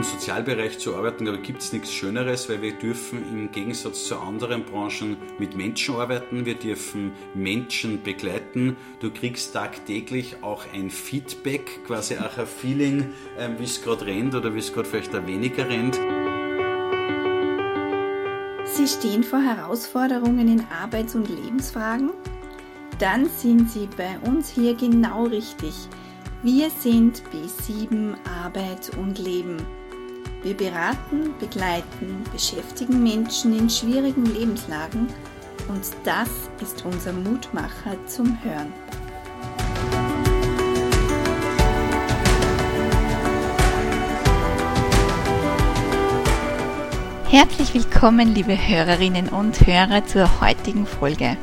im Sozialbereich zu arbeiten, da gibt es nichts Schöneres, weil wir dürfen im Gegensatz zu anderen Branchen mit Menschen arbeiten, wir dürfen Menschen begleiten. Du kriegst tagtäglich auch ein Feedback, quasi auch ein Feeling, ähm, wie es gerade rennt oder wie es gerade vielleicht auch weniger rennt. Sie stehen vor Herausforderungen in Arbeits- und Lebensfragen? Dann sind Sie bei uns hier genau richtig. Wir sind B7 Arbeit und Leben. Wir beraten, begleiten, beschäftigen Menschen in schwierigen Lebenslagen und das ist unser Mutmacher zum Hören. Herzlich willkommen, liebe Hörerinnen und Hörer, zur heutigen Folge.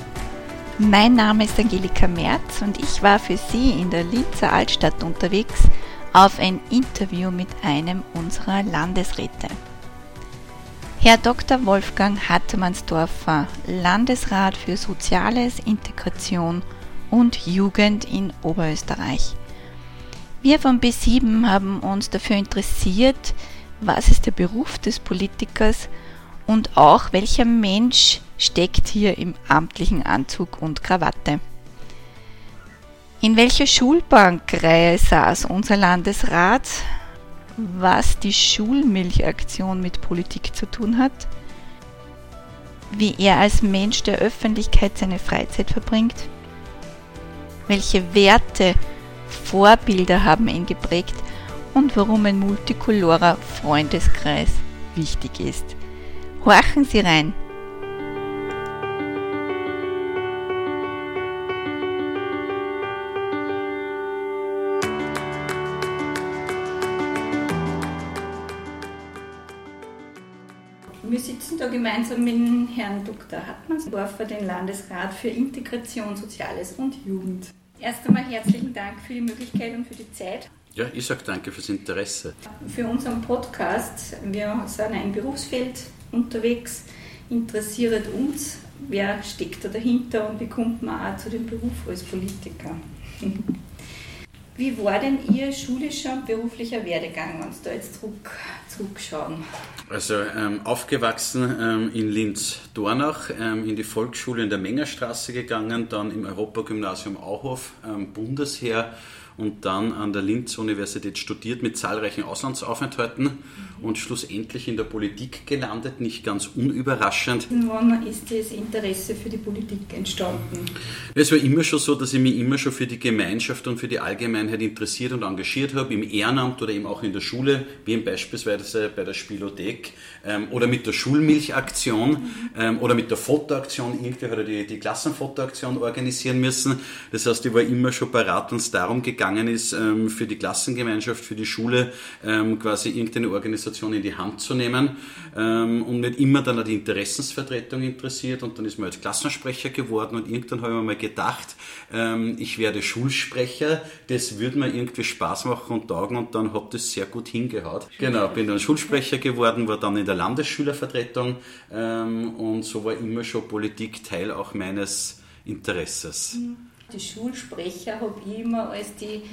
Mein Name ist Angelika Merz und ich war für Sie in der Linzer Altstadt unterwegs auf ein Interview mit einem unserer Landesräte. Herr Dr. Wolfgang Hattemannsdorfer, Landesrat für Soziales, Integration und Jugend in Oberösterreich. Wir von B7 haben uns dafür interessiert, was ist der Beruf des Politikers und auch welcher Mensch steckt hier im amtlichen Anzug und Krawatte. In welcher Schulbankreihe saß unser Landesrat, was die Schulmilchaktion mit Politik zu tun hat, wie er als Mensch der Öffentlichkeit seine Freizeit verbringt, welche Werte, Vorbilder haben ihn geprägt und warum ein multikolorer Freundeskreis wichtig ist. Horchen Sie rein! Gemeinsam mit Herrn Dr. Hartmannsdorfer, den Landesrat für Integration, Soziales und Jugend. Erst einmal herzlichen Dank für die Möglichkeit und für die Zeit. Ja, ich sage danke fürs Interesse. Für unseren Podcast, wir sind ein Berufsfeld unterwegs, interessiert uns, wer steckt da dahinter und wie kommt man auch zu dem Beruf als Politiker. Wie war denn Ihr schulischer und beruflicher Werdegang, wenn Sie da jetzt zurück, zurückschauen? Also ähm, aufgewachsen ähm, in Linz-Dornach, ähm, in die Volksschule in der Mengerstraße gegangen, dann im Europagymnasium Auhof, ähm, Bundesheer und dann an der Linz-Universität studiert mit zahlreichen Auslandsaufenthalten und schlussendlich in der Politik gelandet, nicht ganz unüberraschend. Wann ist das Interesse für die Politik entstanden? Es war immer schon so, dass ich mich immer schon für die Gemeinschaft und für die Allgemeinheit interessiert und engagiert habe, im Ehrenamt oder eben auch in der Schule, wie eben beispielsweise bei der Spielothek ähm, oder mit der Schulmilchaktion mhm. ähm, oder mit der Fotoaktion. Irgendwie hat er die, die Klassenfotoaktion organisieren müssen. Das heißt, ich war immer schon parat, wenn es darum gegangen ist, ähm, für die Klassengemeinschaft, für die Schule ähm, quasi irgendeine Organisation in die Hand zu nehmen ähm, und nicht immer dann auch die Interessensvertretung interessiert und dann ist man als Klassensprecher geworden und irgendwann habe ich mir mal gedacht, ich werde Schulsprecher, das würde mir irgendwie Spaß machen und taugen und dann hat das sehr gut hingehaut. Genau, bin dann Schulsprecher geworden, war dann in der Landesschülervertretung und so war immer schon Politik Teil auch meines Interesses. Die Schulsprecher habe ich immer als die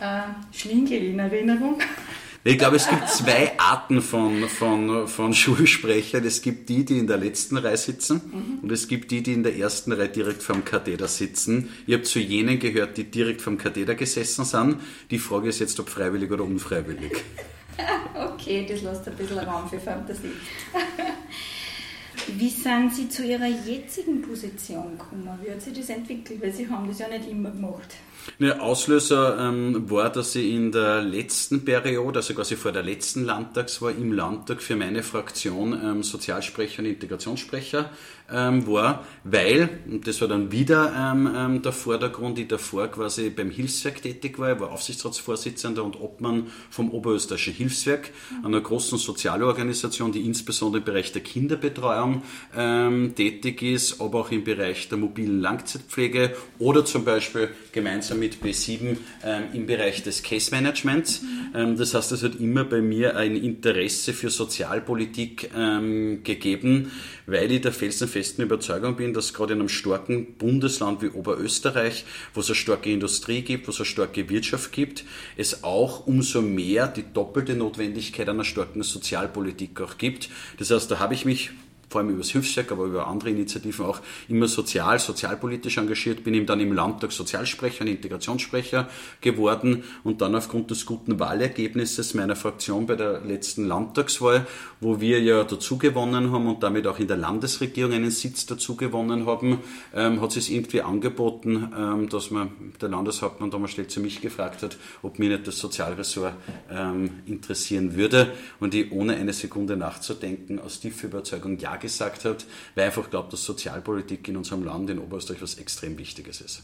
äh, Schlingel in Erinnerung. Ich glaube, es gibt zwei Arten von, von, von Schulsprechern. Es gibt die, die in der letzten Reihe sitzen mhm. und es gibt die, die in der ersten Reihe direkt vom Katheder sitzen. Ich habe zu jenen gehört, die direkt vom Katheder gesessen sind. Die Frage ist jetzt, ob freiwillig oder unfreiwillig. okay, das lässt ein bisschen Raum für Fantasie. Wie sind Sie zu Ihrer jetzigen Position gekommen? Wie hat sich das entwickelt? Weil Sie haben das ja nicht immer gemacht. Der Auslöser ähm, war, dass ich in der letzten Periode, also quasi vor der letzten Landtagswahl im Landtag für meine Fraktion ähm, Sozialsprecher und Integrationssprecher ähm, war, weil, und das war dann wieder ähm, ähm, der Vordergrund, ich davor quasi beim Hilfswerk tätig war, ich war Aufsichtsratsvorsitzender und Obmann vom Oberösterreichischen Hilfswerk, einer großen Sozialorganisation, die insbesondere im Bereich der Kinderbetreuung ähm, tätig ist, aber auch im Bereich der mobilen Langzeitpflege oder zum Beispiel gemeinsam mit B7 ähm, im Bereich des Case Managements. Ähm, das heißt, es hat immer bei mir ein Interesse für Sozialpolitik ähm, gegeben, weil ich der felsenfesten Überzeugung bin, dass gerade in einem starken Bundesland wie Oberösterreich, wo es eine starke Industrie gibt, wo es eine starke Wirtschaft gibt, es auch umso mehr die doppelte Notwendigkeit einer starken Sozialpolitik auch gibt. Das heißt, da habe ich mich vor allem über das Hilfswerk, aber über andere Initiativen auch immer sozial, sozialpolitisch engagiert, bin eben dann im Landtag Sozialsprecher und Integrationssprecher geworden und dann aufgrund des guten Wahlergebnisses meiner Fraktion bei der letzten Landtagswahl, wo wir ja dazu gewonnen haben und damit auch in der Landesregierung einen Sitz dazu gewonnen haben, ähm, hat es irgendwie angeboten, ähm, dass man der Landeshauptmann damals zu mich gefragt hat, ob mir nicht das Sozialressort ähm, interessieren würde. Und ich ohne eine Sekunde nachzudenken aus tiefer Überzeugung Ja gesagt hat, weil ich einfach glaube, dass Sozialpolitik in unserem Land in Oberösterreich was extrem Wichtiges ist.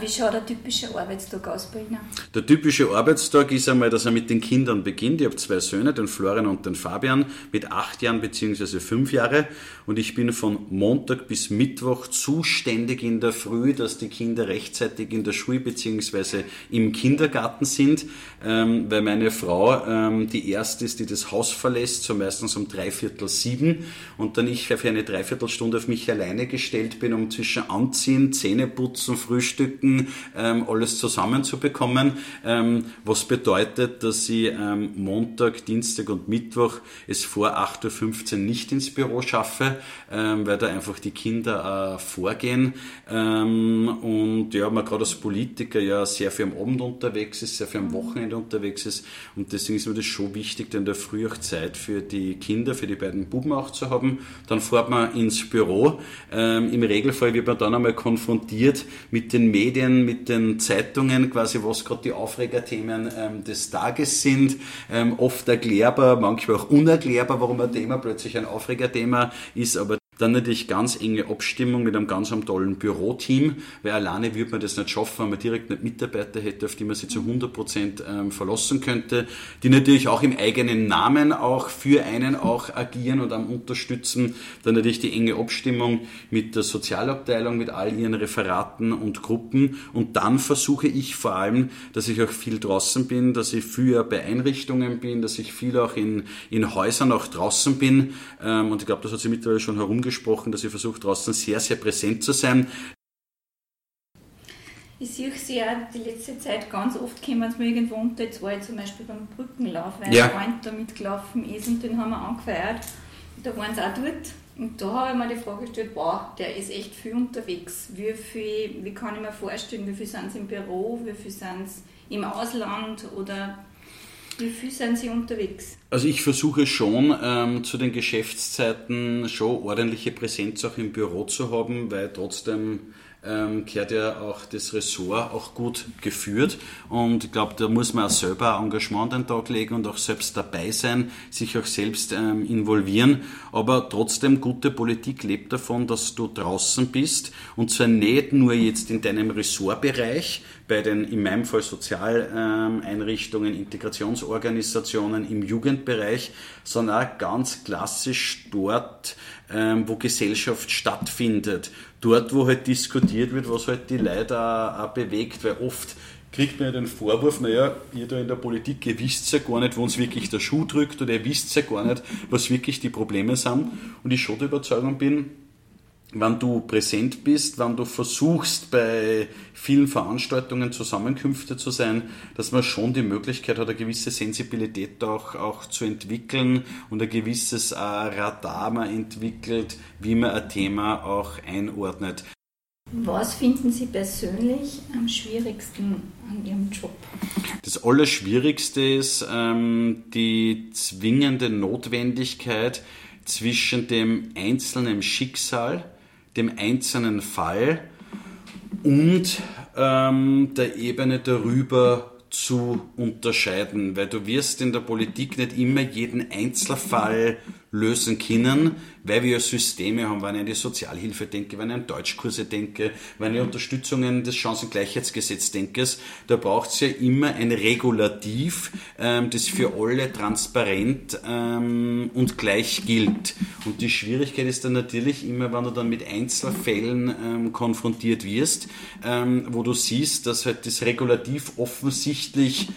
Wie schaut der typische Arbeitstag aus bei Ihnen? Der typische Arbeitstag ist einmal, dass er mit den Kindern beginnt. Ich habe zwei Söhne, den Florian und den Fabian, mit acht Jahren bzw. fünf Jahre. Und ich bin von Montag bis Mittwoch zuständig in der Früh, dass die Kinder rechtzeitig in der Schule bzw. im Kindergarten sind, ähm, weil meine Frau ähm, die erste ist, die das Haus verlässt, so meistens um dreiviertel sieben. Und dann ich für eine Dreiviertelstunde auf mich alleine gestellt bin, um zwischen Anziehen, Zähneputzen, Frühstück, Minuten ähm, alles zusammenzubekommen, ähm, was bedeutet, dass ich ähm, Montag, Dienstag und Mittwoch es vor 8.15 Uhr nicht ins Büro schaffe, ähm, weil da einfach die Kinder äh, vorgehen ähm, und ja, man gerade als Politiker ja sehr viel am Abend unterwegs ist, sehr viel am Wochenende unterwegs ist und deswegen ist mir das schon wichtig, denn da früh auch Zeit für die Kinder, für die beiden Buben auch zu haben. Dann fährt man ins Büro. Ähm, Im Regelfall wird man dann einmal konfrontiert mit den Medien, Medien, mit den Zeitungen, quasi was gerade die Aufregerthemen ähm, des Tages sind. Ähm, oft erklärbar, manchmal auch unerklärbar, warum ein Thema plötzlich ein Aufregerthema ist, aber dann natürlich ganz enge Abstimmung mit einem ganz tollen Büroteam, weil alleine würde man das nicht schaffen, wenn man direkt nicht Mitarbeiter hätte, auf die man sich zu 100 Prozent ähm, verlassen könnte, die natürlich auch im eigenen Namen auch für einen auch agieren und am unterstützen. Dann natürlich die enge Abstimmung mit der Sozialabteilung, mit all ihren Referaten und Gruppen. Und dann versuche ich vor allem, dass ich auch viel draußen bin, dass ich früher bei Einrichtungen bin, dass ich viel auch in, in Häusern auch draußen bin. Ähm, und ich glaube, das hat sich mittlerweile schon herumgesprochen gesprochen, dass ich versuche draußen sehr, sehr präsent zu sein. Ich sehe sie ja die letzte Zeit ganz oft kommen sie mir irgendwo unter. Jetzt war ich zum Beispiel beim Brückenlauf, weil ja. ein Freund da mitgelaufen ist und den haben wir angefeiert. Da waren sie auch dort. Und da habe ich mir die Frage gestellt, wow, der ist echt viel unterwegs. Wie, viel, wie kann ich mir vorstellen, wie viel sind sie im Büro, wie viel sind sie im Ausland oder wie viel sind Sie unterwegs? Also ich versuche schon ähm, zu den Geschäftszeiten schon ordentliche Präsenz auch im Büro zu haben, weil trotzdem ähm, gehört ja auch das Ressort auch gut geführt. Und ich glaube, da muss man auch selber Engagement an den Tag legen und auch selbst dabei sein, sich auch selbst ähm, involvieren. Aber trotzdem, gute Politik lebt davon, dass du draußen bist und zwar nicht nur jetzt in deinem Ressortbereich, bei den in meinem Fall Sozialeinrichtungen, Integrationsorganisationen im Jugendbereich, sondern auch ganz klassisch dort, ähm, wo Gesellschaft stattfindet. Dort, wo halt diskutiert wird, was halt die Leute auch, bewegt, weil oft kriegt man ja den Vorwurf, naja, ihr da in der Politik, ihr wisst ja gar nicht, wo uns wirklich der Schuh drückt oder ihr wisst ja gar nicht, was wirklich die Probleme sind. Und ich schon der Überzeugung bin, wenn du präsent bist, wenn du versuchst, bei vielen Veranstaltungen Zusammenkünfte zu sein, dass man schon die Möglichkeit hat, eine gewisse Sensibilität auch, auch zu entwickeln und ein gewisses äh, Radar man entwickelt, wie man ein Thema auch einordnet. Was finden Sie persönlich am schwierigsten an Ihrem Job? Das Allerschwierigste ist ähm, die zwingende Notwendigkeit zwischen dem einzelnen Schicksal, dem einzelnen Fall und ähm, der Ebene darüber zu unterscheiden, weil du wirst in der Politik nicht immer jeden Einzelfall lösen können, weil wir Systeme haben, wenn ich an die Sozialhilfe denke, wenn ich an Deutschkurse denke, wenn ich an Unterstützungen des Chancengleichheitsgesetzes denke, da braucht es ja immer ein Regulativ, ähm, das für alle transparent ähm, und gleich gilt. Und die Schwierigkeit ist dann natürlich immer, wenn du dann mit Einzelfällen ähm, konfrontiert wirst, ähm, wo du siehst, dass halt das Regulativ offensichtlich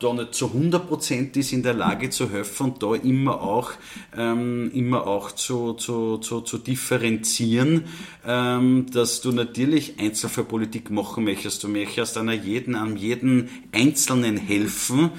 da nicht zu 100% ist in der Lage zu helfen und da immer auch, ähm, immer auch zu, zu, zu, zu differenzieren, ähm, dass du natürlich Einzelfallpolitik machen möchtest. Du möchtest an jeden, an jeden Einzelnen helfen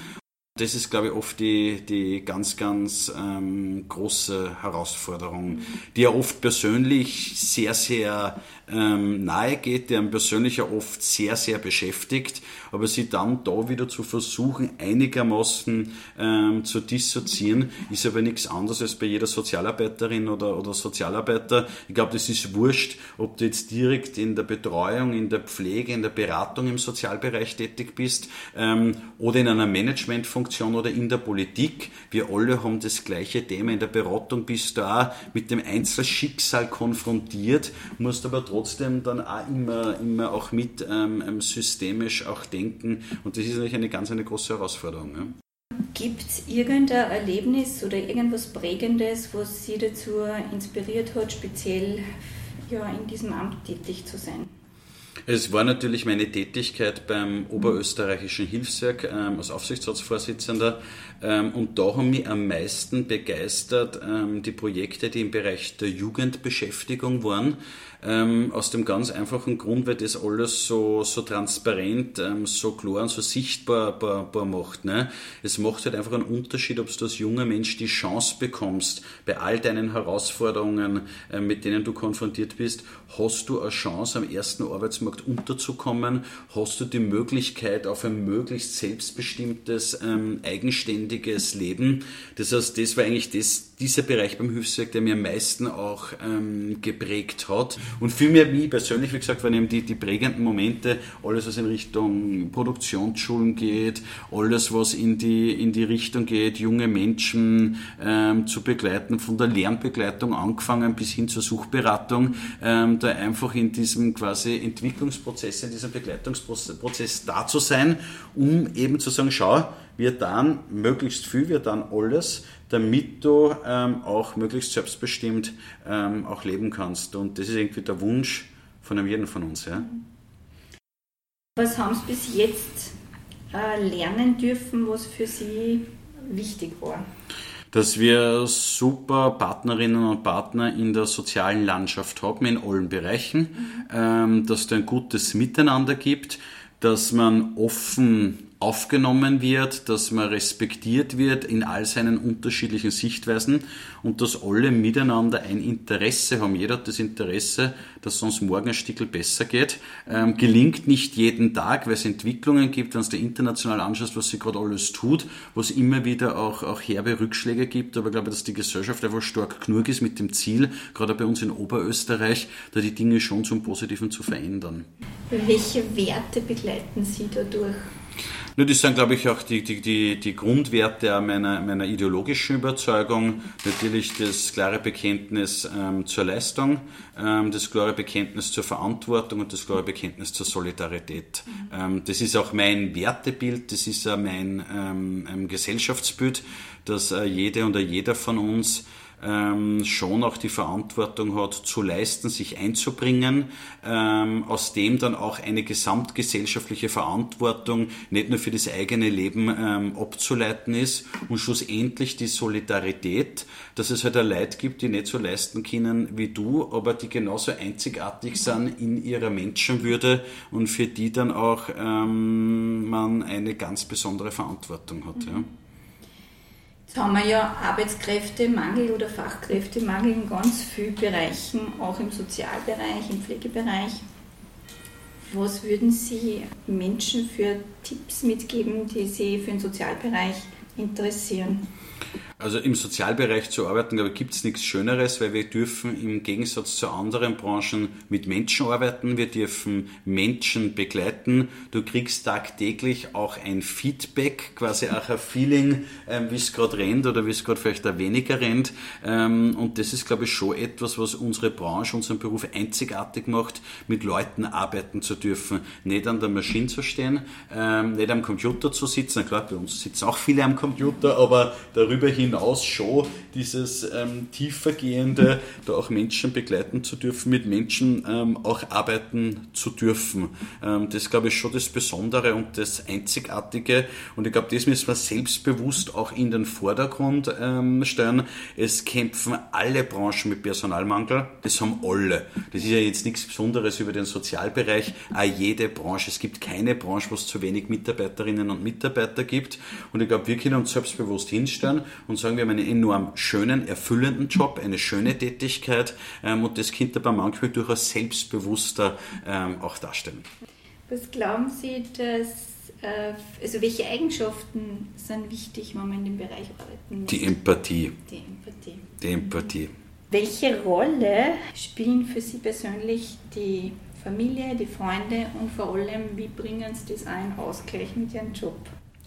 das ist, glaube ich, oft die, die ganz, ganz ähm, große Herausforderung, die ja oft persönlich sehr, sehr ähm, nahe geht, der einen persönlich ja oft sehr, sehr beschäftigt, aber sie dann da wieder zu versuchen, einigermaßen ähm, zu dissoziieren, ist aber nichts anderes als bei jeder Sozialarbeiterin oder, oder Sozialarbeiter. Ich glaube, das ist wurscht, ob du jetzt direkt in der Betreuung, in der Pflege, in der Beratung im Sozialbereich tätig bist ähm, oder in einer Managementfunktion oder in der Politik. Wir alle haben das gleiche Thema. In der Beratung bist du auch mit dem Einzelschicksal konfrontiert, musst aber trotzdem trotzdem dann auch immer, immer auch mit ähm, ähm, systemisch auch denken. Und das ist natürlich eine ganz eine große Herausforderung. Ja. Gibt es irgendein Erlebnis oder irgendwas Prägendes, was Sie dazu inspiriert hat, speziell ja, in diesem Amt tätig zu sein? Es war natürlich meine Tätigkeit beim Oberösterreichischen Hilfswerk ähm, als Aufsichtsratsvorsitzender ähm, und da haben mich am meisten begeistert ähm, die Projekte, die im Bereich der Jugendbeschäftigung waren. Ähm, aus dem ganz einfachen Grund, weil das alles so, so transparent, ähm, so klar und so sichtbar bar, bar macht. Ne? Es macht halt einfach einen Unterschied, ob du als junger Mensch die Chance bekommst, bei all deinen Herausforderungen, äh, mit denen du konfrontiert bist, hast du eine Chance, am ersten Arbeitsmarkt unterzukommen, hast du die Möglichkeit auf ein möglichst selbstbestimmtes, ähm, eigenständiges Leben. Das heißt, das war eigentlich das, dieser Bereich beim Hilfswerk, der mir am meisten auch ähm, geprägt hat. Und viel mehr mich persönlich, wie gesagt, waren eben die, die prägenden Momente, alles was in Richtung Produktionsschulen geht, alles was in die, in die Richtung geht, junge Menschen ähm, zu begleiten, von der Lernbegleitung angefangen bis hin zur Suchberatung, ähm, da einfach in diesem quasi Entwicklungsprozess, in diesem Begleitungsprozess da zu sein, um eben zu sagen, schau, wir dann möglichst viel, wir dann alles, damit du ähm, auch möglichst selbstbestimmt ähm, auch leben kannst. Und das ist irgendwie der Wunsch von einem jeden von uns. Ja. Was haben Sie bis jetzt äh, lernen dürfen, was für Sie wichtig war? dass wir super Partnerinnen und Partner in der sozialen Landschaft haben, in allen Bereichen, mhm. ähm, dass es ein gutes Miteinander gibt, dass man offen aufgenommen wird, dass man respektiert wird in all seinen unterschiedlichen Sichtweisen und dass alle miteinander ein Interesse haben. Jeder hat das Interesse, dass uns morgen ein Stückel besser geht. Ähm, gelingt nicht jeden Tag, weil es Entwicklungen gibt, wenn es der international anschaust, was sie gerade alles tut, wo es immer wieder auch, auch herbe Rückschläge gibt. Aber ich glaube, dass die Gesellschaft einfach stark genug ist mit dem Ziel, gerade bei uns in Oberösterreich, da die Dinge schon zum Positiven zu verändern. Welche Werte begleiten Sie dadurch? Das sind, glaube ich, auch die, die, die, die Grundwerte meiner, meiner ideologischen Überzeugung. Natürlich das klare Bekenntnis ähm, zur Leistung, ähm, das klare Bekenntnis zur Verantwortung und das klare Bekenntnis zur Solidarität. Ähm, das ist auch mein Wertebild, das ist auch mein ähm, Gesellschaftsbild, dass äh, jede und jeder von uns ähm, schon auch die Verantwortung hat, zu leisten, sich einzubringen, ähm, aus dem dann auch eine gesamtgesellschaftliche Verantwortung nicht nur für das eigene Leben ähm, abzuleiten ist und schlussendlich die Solidarität, dass es halt Leute gibt, die nicht so leisten können wie du, aber die genauso einzigartig sind in ihrer Menschenwürde und für die dann auch ähm, man eine ganz besondere Verantwortung hat. Ja. Jetzt haben wir ja Arbeitskräftemangel oder Fachkräftemangel in ganz vielen Bereichen, auch im Sozialbereich, im Pflegebereich. Was würden Sie Menschen für Tipps mitgeben, die Sie für den Sozialbereich interessieren? Also im Sozialbereich zu arbeiten, glaube ich, gibt es nichts Schöneres, weil wir dürfen im Gegensatz zu anderen Branchen mit Menschen arbeiten, wir dürfen Menschen begleiten. Du kriegst tagtäglich auch ein Feedback, quasi auch ein Feeling, ähm, wie es gerade rennt oder wie es gerade vielleicht auch weniger rennt. Ähm, und das ist, glaube ich, schon etwas, was unsere Branche, unseren Beruf einzigartig macht, mit Leuten arbeiten zu dürfen. Nicht an der Maschine zu stehen, ähm, nicht am Computer zu sitzen. Na klar, bei uns sitzen auch viele am Computer, aber darüber hin hinaus schon dieses ähm, tiefergehende, da auch Menschen begleiten zu dürfen, mit Menschen ähm, auch arbeiten zu dürfen. Ähm, das glaube ich schon das Besondere und das Einzigartige. Und ich glaube, das müssen wir selbstbewusst auch in den Vordergrund ähm, stellen. Es kämpfen alle Branchen mit Personalmangel. Das haben alle. Das ist ja jetzt nichts Besonderes über den Sozialbereich. Auch jede Branche. Es gibt keine Branche, wo es zu wenig Mitarbeiterinnen und Mitarbeiter gibt. Und ich glaube, wir können uns selbstbewusst hinstellen und sagen, wir haben einen enorm schönen, erfüllenden Job, eine schöne Tätigkeit ähm, und das könnte aber manchmal durchaus selbstbewusster ähm, auch darstellen. Was glauben Sie, dass äh, also welche Eigenschaften sind wichtig, wenn man in dem Bereich arbeiten muss? Die Empathie. Die Empathie. Die Empathie. Welche Rolle spielen für Sie persönlich die Familie, die Freunde und vor allem, wie bringen Sie das ein Ausgleich mit Ihrem Job?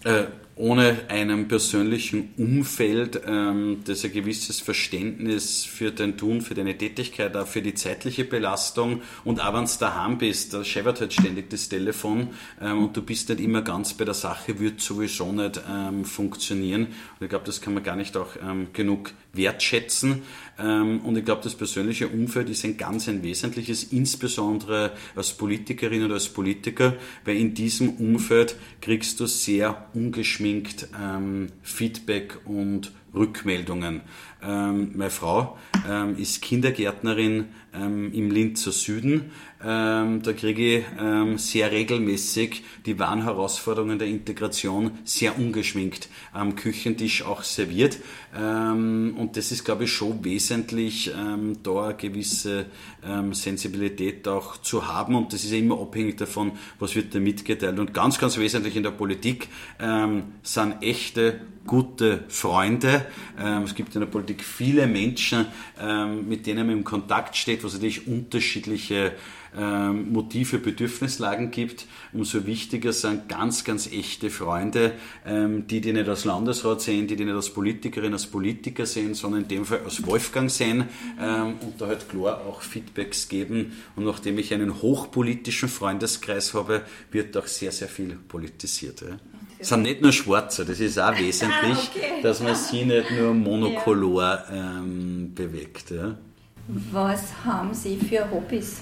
Äh, ohne einem persönlichen Umfeld, ähm, das ein gewisses Verständnis für dein Tun, für deine Tätigkeit, auch für die zeitliche Belastung und auch wenn du daheim bist, da scheppert halt ständig das Telefon ähm, und du bist nicht immer ganz bei der Sache, wird sowieso nicht ähm, funktionieren. Und ich glaube, das kann man gar nicht auch ähm, genug wertschätzen. Ähm, und ich glaube, das persönliche Umfeld ist ein ganz ein wesentliches, insbesondere als Politikerin oder als Politiker, weil in diesem Umfeld kriegst du sehr ungeschminkt ähm, Feedback und Rückmeldungen. Ähm, meine Frau ähm, ist Kindergärtnerin ähm, im Linzer Süden. Ähm, da kriege ich ähm, sehr regelmäßig die wahren Herausforderungen der Integration sehr ungeschminkt am Küchentisch auch serviert. Ähm, und das ist, glaube ich, schon wesentlich, da eine gewisse Sensibilität auch zu haben. Und das ist immer abhängig davon, was wird da mitgeteilt. Und ganz, ganz wesentlich in der Politik sind echte gute Freunde. Ähm, es gibt in der Politik viele Menschen, ähm, mit denen man im Kontakt steht, wo es natürlich unterschiedliche ähm, Motive, Bedürfnislagen gibt. Umso wichtiger sind ganz, ganz echte Freunde, die die nicht als Landesrat sehen, die die nicht als Politikerin, als Politiker sehen, sondern in dem Fall als Wolfgang sehen und da halt klar auch Feedbacks geben. Und nachdem ich einen hochpolitischen Freundeskreis habe, wird auch sehr, sehr viel politisiert. Ja. Es sind nicht nur Schwarze, das ist auch wesentlich, ah, okay. dass man sie nicht nur monokolor ähm, bewegt. Ja. Was haben Sie für Hobbys?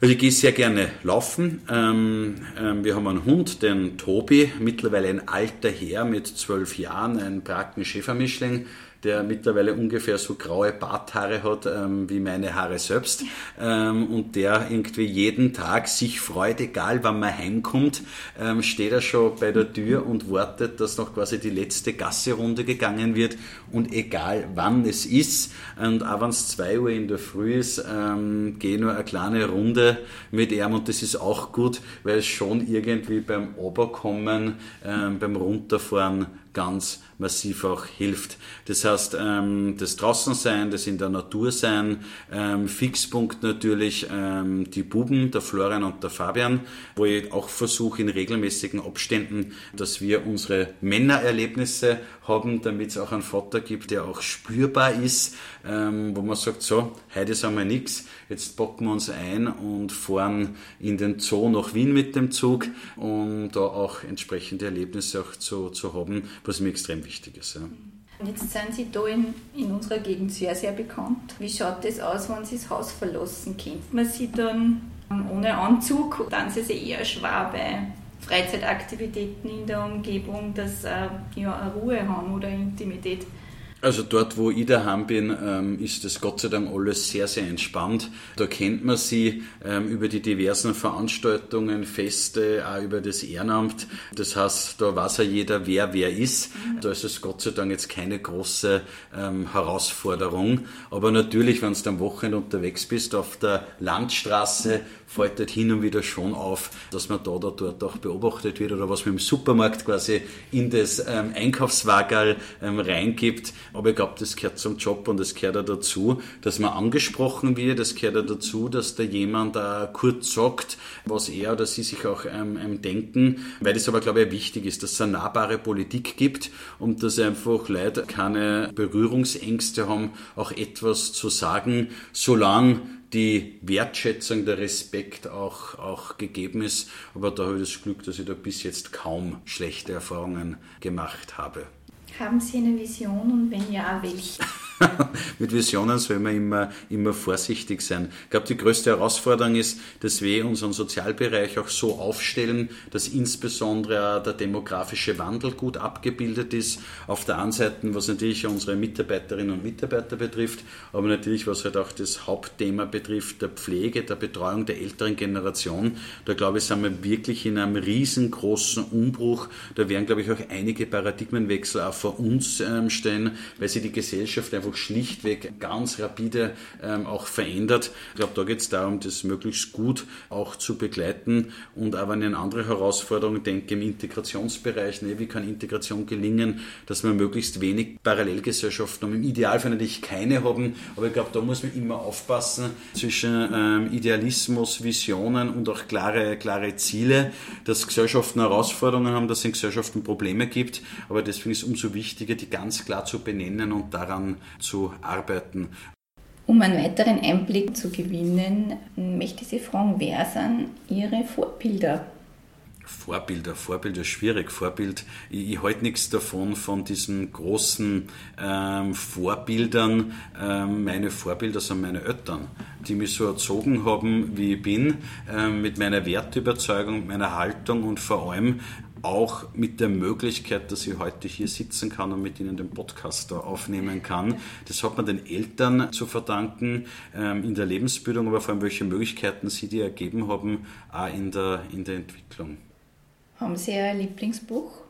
Also ich gehe sehr gerne laufen. Ähm, ähm, wir haben einen Hund, den Tobi, mittlerweile ein alter Herr mit zwölf Jahren, ein Bracken Schäfermischling der mittlerweile ungefähr so graue Barthaare hat ähm, wie meine Haare selbst ähm, und der irgendwie jeden Tag sich freut, egal wann man heimkommt, ähm, steht er schon bei der Tür und wartet, dass noch quasi die letzte Gasserunde gegangen wird. Und egal wann es ist und auch wenn es zwei Uhr in der Früh ist, ähm, gehe nur eine kleine Runde mit ihm und das ist auch gut, weil es schon irgendwie beim Oberkommen, ähm, beim Runterfahren ganz massiv auch hilft. Das heißt, ähm, das Draußensein, das in der Natur sein, ähm, Fixpunkt natürlich ähm, die Buben, der Florian und der Fabian, wo ich auch versuche in regelmäßigen Abständen, dass wir unsere Männererlebnisse haben, damit es auch einen Vater gibt, der auch spürbar ist, wo man sagt, so, heute ist einmal nichts, jetzt packen wir uns ein und fahren in den Zoo nach Wien mit dem Zug, um da auch entsprechende Erlebnisse auch zu, zu haben, was mir extrem wichtig ist. Ja. Jetzt sind Sie da in, in unserer Gegend sehr, sehr bekannt. Wie schaut das aus, wenn Sie das Haus verlassen? Kennt man Sie dann ohne Anzug? Dann sind Sie eher Schwabe? Freizeitaktivitäten in der Umgebung, dass äh, ja, eine Ruhe haben oder Intimität. Also dort, wo ich daheim bin, ähm, ist das Gott sei Dank alles sehr, sehr entspannt. Da kennt man sie ähm, über die diversen Veranstaltungen, Feste, auch über das Ehrenamt. Das heißt, da weiß ja jeder, wer wer ist. Da ist es Gott sei Dank jetzt keine große ähm, Herausforderung. Aber natürlich, wenn du am Wochenende unterwegs bist auf der Landstraße, fällt dort hin und wieder schon auf, dass man da oder dort auch beobachtet wird oder was man im Supermarkt quasi in das Einkaufswagerl reingibt Aber ich glaube, das gehört zum Job und das gehört auch dazu, dass man angesprochen wird, das gehört auch dazu, dass da jemand äh, kurz sagt, was er oder sie sich auch ähm, ähm, denken, weil das aber, glaube ich, wichtig ist, dass es eine nahbare Politik gibt und dass einfach Leute keine Berührungsängste haben, auch etwas zu sagen, solange die Wertschätzung, der Respekt auch, auch gegeben ist. Aber da habe ich das Glück, dass ich da bis jetzt kaum schlechte Erfahrungen gemacht habe. Haben Sie eine Vision und wenn ja, welche? mit Visionen soll man immer, immer vorsichtig sein. Ich glaube, die größte Herausforderung ist, dass wir unseren Sozialbereich auch so aufstellen, dass insbesondere der demografische Wandel gut abgebildet ist. Auf der einen Seite, was natürlich unsere Mitarbeiterinnen und Mitarbeiter betrifft, aber natürlich, was halt auch das Hauptthema betrifft, der Pflege, der Betreuung der älteren Generation. Da glaube ich, sind wir wirklich in einem riesengroßen Umbruch. Da werden, glaube ich, auch einige Paradigmenwechsel auch vor uns ähm, stehen, weil sich die Gesellschaft einfach einfach schlichtweg ganz rapide ähm, auch verändert. Ich glaube, da geht es darum, das möglichst gut auch zu begleiten und aber eine andere Herausforderung, denke im Integrationsbereich, ne, wie kann Integration gelingen, dass wir möglichst wenig Parallelgesellschaften haben. Im Idealfall natürlich keine haben, aber ich glaube, da muss man immer aufpassen zwischen ähm, Idealismus, Visionen und auch klare, klare Ziele, dass Gesellschaften Herausforderungen haben, dass es in Gesellschaften Probleme gibt, aber deswegen ist es umso wichtiger, die ganz klar zu benennen und daran zu arbeiten. Um einen weiteren Einblick zu gewinnen, möchte ich Sie fragen, wer sind Ihre Vorbilder? Vorbilder, Vorbilder schwierig. Vorbild, ich, ich halte nichts davon von diesen großen ähm, Vorbildern. Ähm, meine Vorbilder sind meine Eltern, die mich so erzogen haben, wie ich bin, ähm, mit meiner Wertüberzeugung, meiner Haltung und vor allem auch mit der Möglichkeit, dass ich heute hier sitzen kann und mit Ihnen den Podcast da aufnehmen kann. Das hat man den Eltern zu verdanken ähm, in der Lebensbildung, aber vor allem welche Möglichkeiten sie dir ergeben haben, auch in der, in der Entwicklung. Haben Sie ein Lieblingsbuch?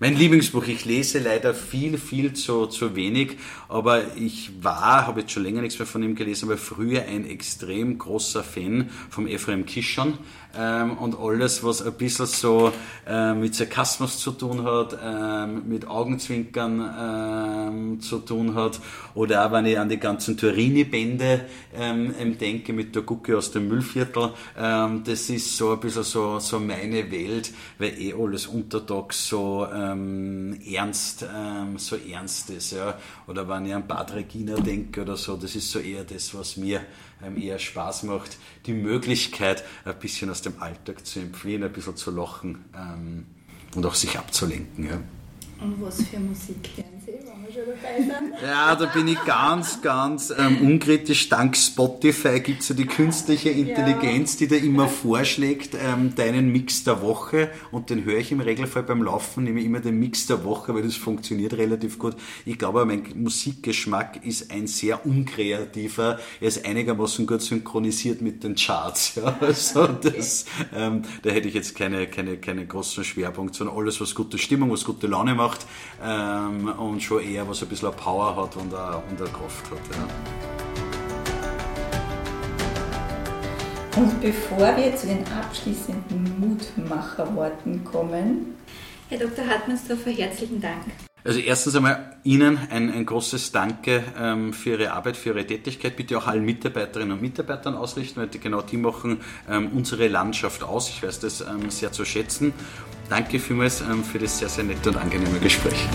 Mein Lieblingsbuch, ich lese leider viel, viel zu, zu wenig, aber ich war, habe jetzt schon länger nichts mehr von ihm gelesen, aber früher ein extrem großer Fan vom Ephraim Kishon ähm, und alles, was ein bisschen so äh, mit Sarkasmus zu tun hat, ähm, mit Augenzwinkern ähm, zu tun hat oder auch wenn ich an die ganzen Turini-Bände ähm, denke mit der Gucke aus dem Müllviertel, ähm, das ist so ein bisschen so, so meine Welt, weil eh alles untertags so ähm, ernst, ähm, so ernst ist. Ja. Oder wenn ich an Bad Regina denke oder so, das ist so eher das, was mir ähm, eher Spaß macht, die Möglichkeit, ein bisschen aus dem Alltag zu entfliehen, ein bisschen zu lachen ähm, und auch sich abzulenken. Ja. Und was für Musik hören Sie, wenn Ja, da bin ich ganz, ganz ähm, unkritisch. Dank Spotify gibt es ja die künstliche Intelligenz, die da immer vorschlägt, ähm, deinen Mix der Woche. Und den höre ich im Regelfall beim Laufen, nehme ich immer den Mix der Woche, weil das funktioniert relativ gut. Ich glaube, mein Musikgeschmack ist ein sehr unkreativer. Er ist einigermaßen gut synchronisiert mit den Charts. Ja. Also das, ähm, da hätte ich jetzt keine, keine, keine großen Schwerpunkt, sondern alles, was gute Stimmung, was gute Laune macht macht ähm, und schon eher was ein bisschen Power hat und eine, und eine Kraft hat. Ja. Und bevor wir zu den abschließenden Mutmacherworten kommen, Herr Dr. Hartmannsdorfer, herzlichen Dank. Also erstens einmal Ihnen ein, ein großes Danke ähm, für Ihre Arbeit, für Ihre Tätigkeit. Bitte auch allen Mitarbeiterinnen und Mitarbeitern ausrichten, weil die, genau die machen ähm, unsere Landschaft aus. Ich weiß das ähm, sehr zu schätzen. Danke vielmals ähm, für das sehr, sehr nette und angenehme Gespräch.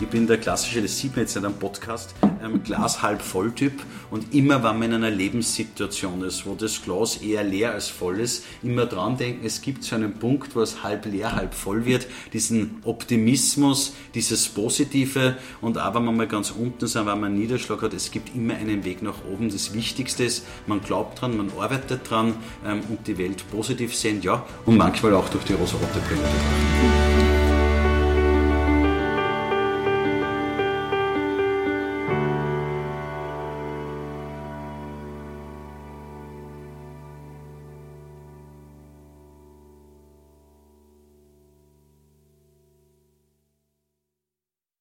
Ich bin der klassische, das sieht man jetzt nicht am Podcast, ähm, Glas halb voll Typ. Und immer wenn man in einer Lebenssituation ist, wo das Glas eher leer als voll ist, immer dran denken, es gibt so einen Punkt, wo es halb leer, halb voll wird, diesen Optimismus, dieses Positive. Und auch wenn man mal ganz unten ist, wenn man einen Niederschlag hat, es gibt immer einen Weg nach oben. Das Wichtigste ist, man glaubt dran, man arbeitet dran ähm, und die Welt positiv sehen, ja, und manchmal auch durch die rosa-rote Brille